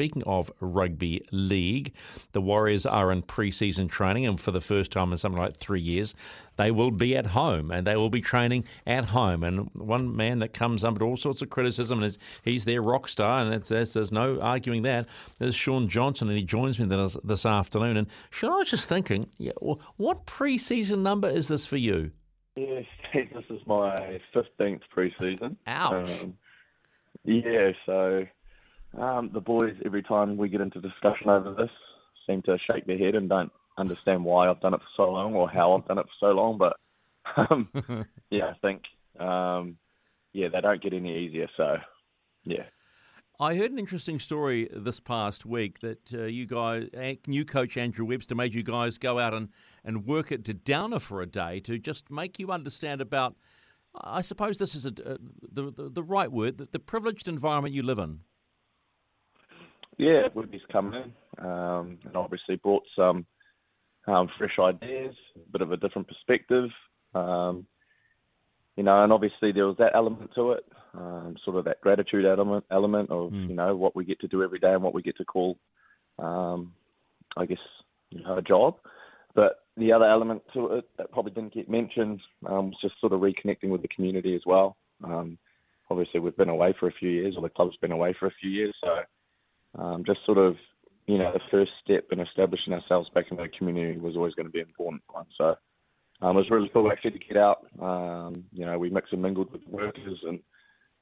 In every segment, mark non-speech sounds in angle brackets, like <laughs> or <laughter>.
speaking of rugby league, the Warriors are in pre-season training, and for the first time in something like three years, they will be at home and they will be training at home. And one man that comes under all sorts of criticism is he's their rock star, and there's no arguing that. Is Shaun Johnson, and he joins me this, this afternoon. And Shaun, I was just thinking, yeah, what pre-season number is this for you? Yes, <laughs> this is my 15th pre-season. Ouch. Um, yeah, so um, the boys, every time we get into discussion over this, seem to shake their head and don't understand why I've done it for so long or how I've done it for so long. But <laughs> um, <laughs> yeah, I think um, yeah, they don't get any easier. So yeah. I heard an interesting story this past week that uh, you guys, new coach Andrew Webster, made you guys go out and, and work at Downer for a day to just make you understand about, I suppose this is a, uh, the, the, the right word, the, the privileged environment you live in. Yeah, Webby's come in um, and obviously brought some um, fresh ideas, a bit of a different perspective. Um, you know, and obviously there was that element to it um, sort of that gratitude element element of mm. you know what we get to do every day and what we get to call, um, I guess, you know, a job. But the other element to it that probably didn't get mentioned um, was just sort of reconnecting with the community as well. Um, obviously, we've been away for a few years, or the club's been away for a few years, so um, just sort of you know the first step in establishing ourselves back in the community was always going to be an important one. So. Um, it was really cool actually to get out. Um, you know, we mixed and mingled with the workers and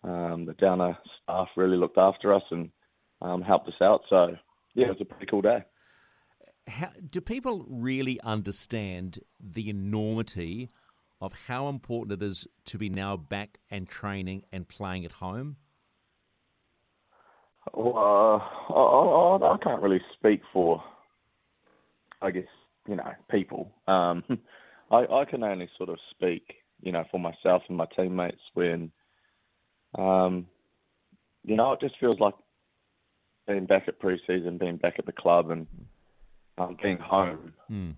um, the Downer staff really looked after us and um, helped us out. So, yeah, it was a pretty cool day. How, do people really understand the enormity of how important it is to be now back and training and playing at home? Well, uh, I, I, can't really speak for, I guess, you know, people. Um, <laughs> I, I can only sort of speak, you know, for myself and my teammates when um, you know, it just feels like being back at preseason, being back at the club, and um, being home. Mm.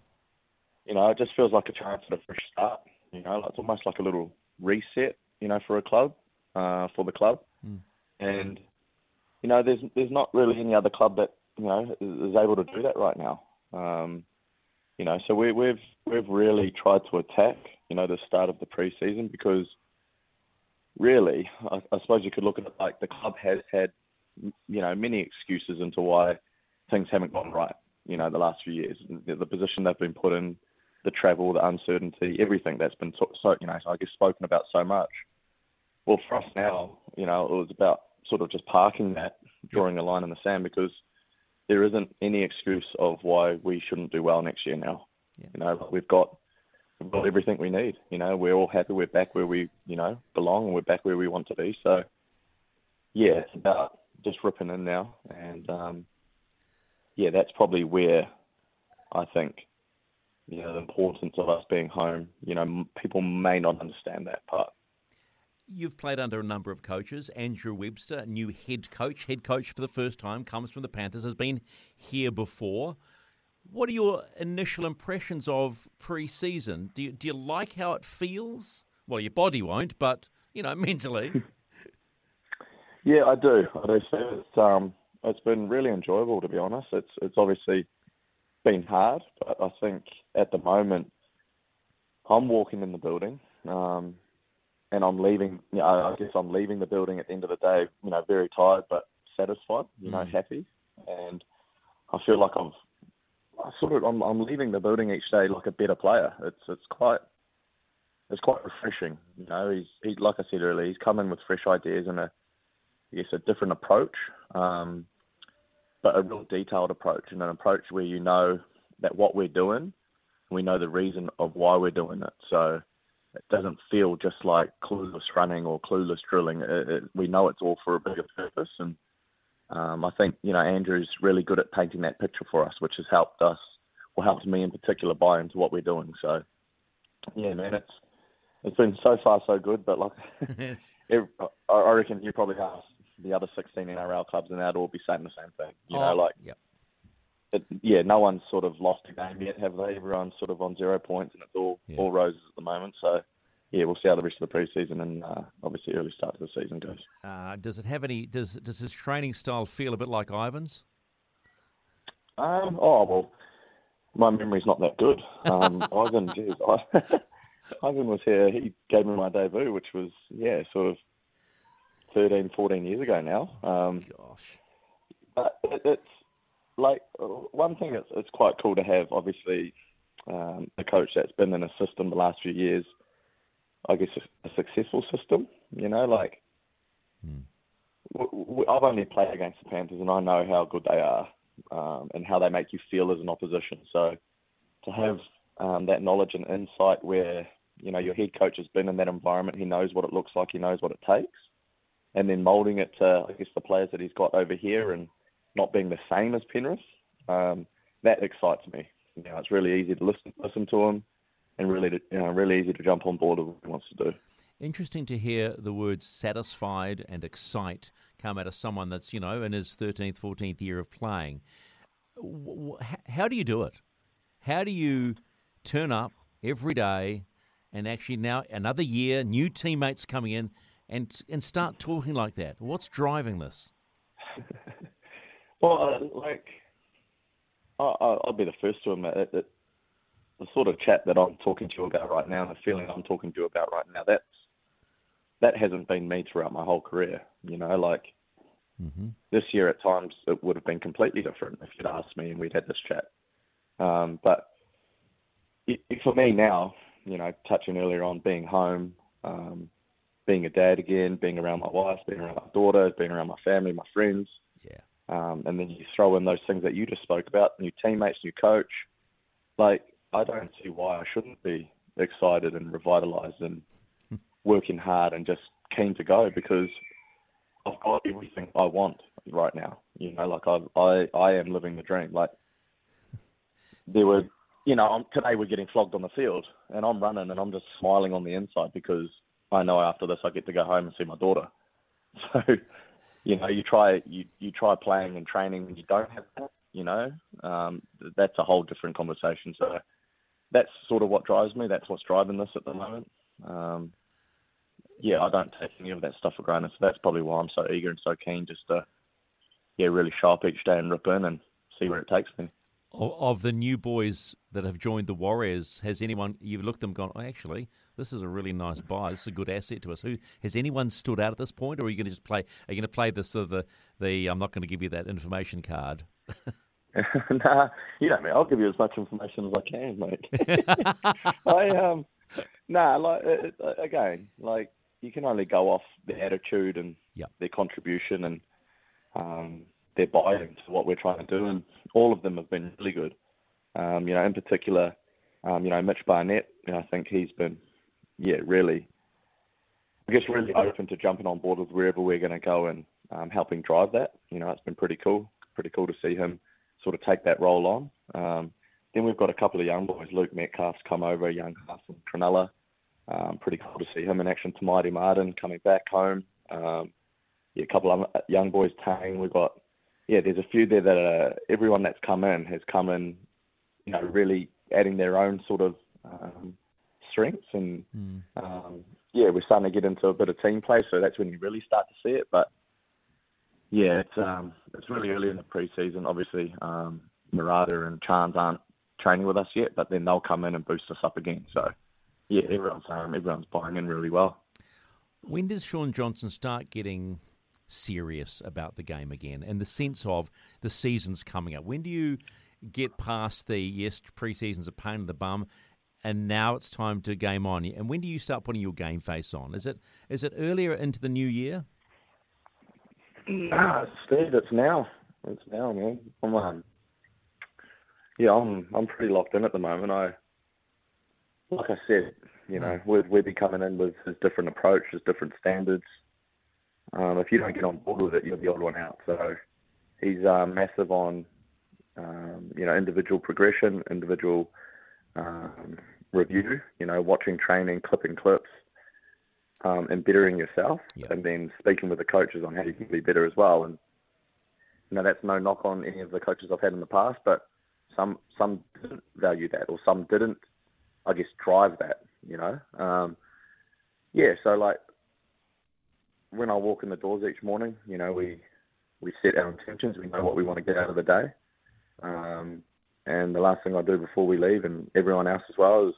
You know, it just feels like a chance at a fresh start. You know, it's almost like a little reset. You know, for a club, uh, for the club, mm. and you know, there's there's not really any other club that you know is able to do that right now. Um, you know, so we, we've we've really tried to attack, you know, the start of the preseason because really, I, I suppose you could look at it like the club has had, you know, many excuses into why things haven't gone right. You know, the last few years, the, the position they've been put in, the travel, the uncertainty, everything that's been so, you know, I guess spoken about so much. Well, for us now, you know, it was about sort of just parking that, drawing a line in the sand because there isn't any excuse of why we shouldn't do well next year now. Yeah. You know, we've got we've got everything we need. You know, we're all happy. We're back where we, you know, belong, and we're back where we want to be. So, yeah, it's about just ripping in now, and um, yeah, that's probably where I think, you know, the importance of us being home. You know, people may not understand that part. You've played under a number of coaches. Andrew Webster, new head coach, head coach for the first time, comes from the Panthers, has been here before. What are your initial impressions of pre-season? Do you, do you like how it feels? Well, your body won't, but you know, <laughs> mentally. yeah, I do. I do. It's um, it's been really enjoyable to be honest. It's it's obviously been hard, but I think at the moment I'm walking in the building, um, and I'm leaving. You know, I guess I'm leaving the building at the end of the day. You know, very tired but satisfied. You know, mm. happy, and I feel like I've I sort of I'm, I'm leaving the building each day like a better player. It's it's quite it's quite refreshing. You know, he's he like I said earlier, he's come in with fresh ideas and a I guess a different approach, um, but a real detailed approach and an approach where you know that what we're doing, we know the reason of why we're doing it. So it doesn't feel just like clueless running or clueless drilling. It, it, we know it's all for a bigger purpose and um, I think you know Andrew's really good at painting that picture for us, which has helped us, or helped me in particular, buy into what we're doing. So, yeah, man, it's it's been so far so good. But like, <laughs> yes. I reckon you probably ask the other 16 NRL clubs, and they'd all be saying the same thing. You oh, know, like, yep. It, yeah, no one's sort of lost a game yet, have they? Everyone's sort of on zero points, and it's all yeah. all roses at the moment. So, yeah, we'll see how the rest of the preseason and uh, obviously early start to the season goes. Uh, does it have any? Does does his training style feel a bit like Ivan's? Um, oh well, my memory's not that good. Um, <laughs> Ivan, geez, I, <laughs> Ivan was here. He gave me my debut, which was yeah, sort of 13, 14 years ago now. Um, Gosh. but it, it's like one thing. It's it's quite cool to have. Obviously, um, a coach that's been in a system the last few years. I guess a, a successful system. You know, like Hmm. w- w- I've only played against the Panthers, and I know how good they are um, and how they make you feel as an opposition. So to have um, that knowledge and insight, where you know your head coach has been in that environment, he knows what it looks like, he knows what it takes, and then molding it to I guess the players that he's got over here, and not being the same as Penrith, um, that excites me. You know, it's really easy to listen listen to him, and really to, you know really easy to jump on board with what he wants to do. Interesting to hear the words satisfied and excite come out of someone that's, you know, in his 13th, 14th year of playing. W- w- h- How do you do it? How do you turn up every day and actually now another year, new teammates coming in and, and start talking like that? What's driving this? <laughs> Well, uh, like, I'll be the first to admit it, that the sort of chat that I'm talking to you about right now, and the feeling I'm talking to you about right now, that's that hasn't been me throughout my whole career. You know, like Mm-hmm. this year at times it would have been completely different if you'd asked me and we'd had this chat. Um, but it, it- for me now, you know, touching earlier on being home, um, being a dad again, being around my wife, being around my daughter, being around my family, my friends. Um, and then you throw in those things that you just spoke about, new teammates, new coach. Like, I don't see why I shouldn't be excited and revitalized and <laughs> working hard and just keen to go because I've got everything I want right now. You know, like I, I, I am living the dream. Like, <laughs> there were, you know, I'm, today we're getting flogged on the field and I'm running and I'm just smiling on the inside because I know after this I get to go home and see my daughter. <laughs> So, you know, you try you, you try playing and training and you don't have that, you know, um, that's a whole different conversation. So that's sort of what drives me. That's what's driving this at the moment. Um, yeah, I don't take any of that stuff for granted. So that's probably why I'm so eager and so keen just to, yeah, really show up each day and rip in and see where it takes me. Of, of the new boys that have joined the Warriors, has anyone you've looked at them gone? Oh, actually, this is a really nice buy. This is a good asset to us. Who has anyone stood out at this point, or are you going to just play? Are you going to play this sort of the the? I'm not going to give you that information card. <laughs> nah, you know me. I'll give you as much information as I can, mate. <laughs> I um, nah, like again, like you can only go off the attitude and Yep. their contribution and um, their buy-in to what we're trying to do, and all of them have been really good. Um, you know, in particular, um, you know, Mitch Barnett. You know, I think he's been, yeah, really, I guess, really open to jumping on board with wherever we're going to go and um, helping drive that. You know, it's been pretty cool. Pretty cool to see him sort of take that role on. Um, then we've got a couple of young boys. Luke Metcalf's come over, young half from Cronulla. Um, pretty cool to see him in action. Te Maire Martin coming back home. Um, yeah, a couple of young boys Tang. We've got yeah. There's a few there that are, everyone that's come in has come in, you know, really adding their own sort of um, strengths and um, yeah, we're starting to get into a bit of team play. So that's when you really start to see it. But yeah, it's um, it's really early in the preseason. Obviously, um, Marata and Chance aren't training with us yet, but then they'll come in and boost us up again. So yeah, everyone's um, everyone's buying in really well. When does Shaun Johnson start getting serious about the game again, in the sense of the season's coming up? When do you get past the yes, preseason's a pain in the bum, and now it's time to game on? And when do you start putting your game face on? Is it is it earlier into the new year? Nah, Steve, it's now. It's now, man. I'm um, yeah, I'm I'm pretty locked in at the moment. I like I said, you know, we'd we'd be coming in with his different approach, his different standards. Um, if you don't get on board with it, you're the odd one out. So he's uh, massive on um, you know individual progression, individual um, review. You know, watching training, clipping clips, um, and bettering yourself, Yeah. and then speaking with the coaches on how you can be better as well. And you know, that's no knock on any of the coaches I've had in the past, but some some didn't value that, or some didn't, I guess, drive that. You know, um, yeah, so like when I walk in the doors each morning, you know, we we set our intentions. We know what we want to get out of the day. Um, and the last thing I do before we leave, and everyone else as well, is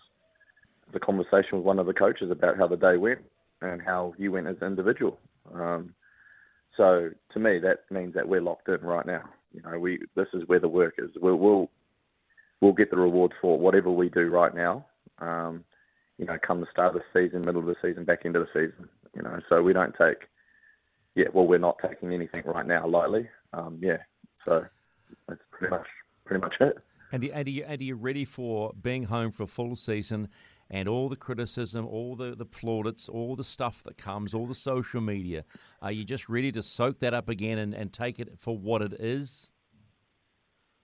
the conversation with one of the coaches about how the day went and how you went as an individual. Um, so to me, that means that we're locked in right now. You know, we this is where the work is. We'll we'll, we'll get the rewards for whatever we do right now. Um, you know, come the start of the season, middle of the season, back into the season. You know, so we don't take, yeah, well, we're not taking anything right now lightly. Um, yeah, so that's pretty much pretty much it. And, and, are you, and are you ready for being home for a full season and all the criticism, all the, the plaudits, all the stuff that comes, all the social media? Are you just ready to soak that up again and, and take it for what it is?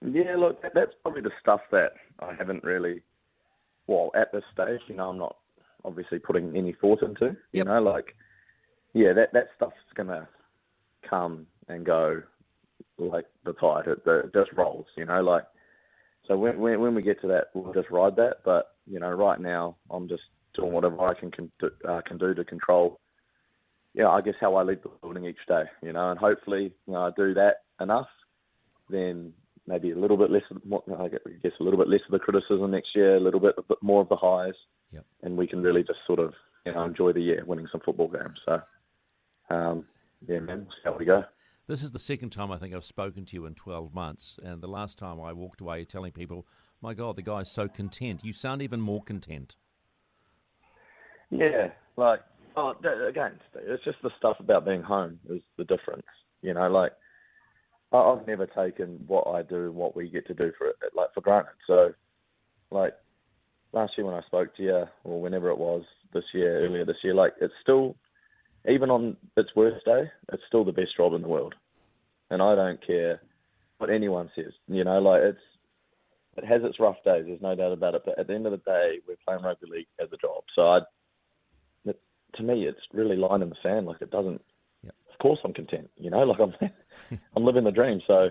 Yeah, look, that's probably the stuff that I haven't really, well, at this stage, you know, I'm not obviously putting any thought into. You know, like, yeah, that, that stuff's going to come and go like the tide. It, it just rolls, you know, like, so when, when, when we get to that, we'll just ride that. But you know, right now I'm just doing whatever I can can do, uh, can do to control. Yeah, I guess how I leave the building each day. You know, and hopefully you know, I do that enough, then maybe a little bit less. Of, I guess a little bit less of the criticism next year, a little bit, a bit more of the highs, yep. and we can really just sort of you know enjoy the year, winning some football games. So, um, yeah, man, we'll see how we go. This is the second time I think I've spoken to you in 12 months. And the last time I walked away telling people, my God, the guy's so content. You sound even more content. Yeah, like, oh, again, it's just the stuff about being home is the difference. You know, like, I've never taken what I do and what we get to do for it, like, for granted. So, like, last year when I spoke to you, or whenever it was this year, earlier this year, like, it's still even on its worst day, it's still the best job in the world. And I don't care what anyone says. You know, like it's it has its rough days. There's no doubt about it. But at the end of the day, we're playing rugby league as a job. So I, it, to me, it's really line in the sand. Like it doesn't. Yep. Of course, I'm content. You know, like I'm, <laughs> I'm living the dream. So,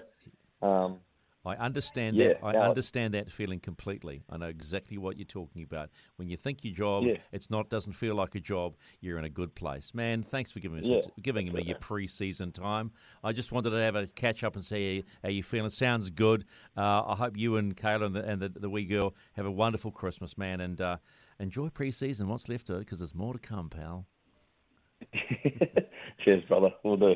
um, I understand yeah, that. I understand that feeling completely. I know exactly what you're talking about. When you think your job, yeah. it's not doesn't feel like a job. You're in a good place, man. Thanks for giving yeah, giving me your pre-season time. I just wanted to have a catch up and see how you're feeling. Sounds good. Uh, I hope you and Kayla and the, and the, the wee girl have a wonderful Christmas, man, and uh, enjoy pre-season. What's left of it because there's more to come, pal. <laughs> Cheers, brother. We'll do.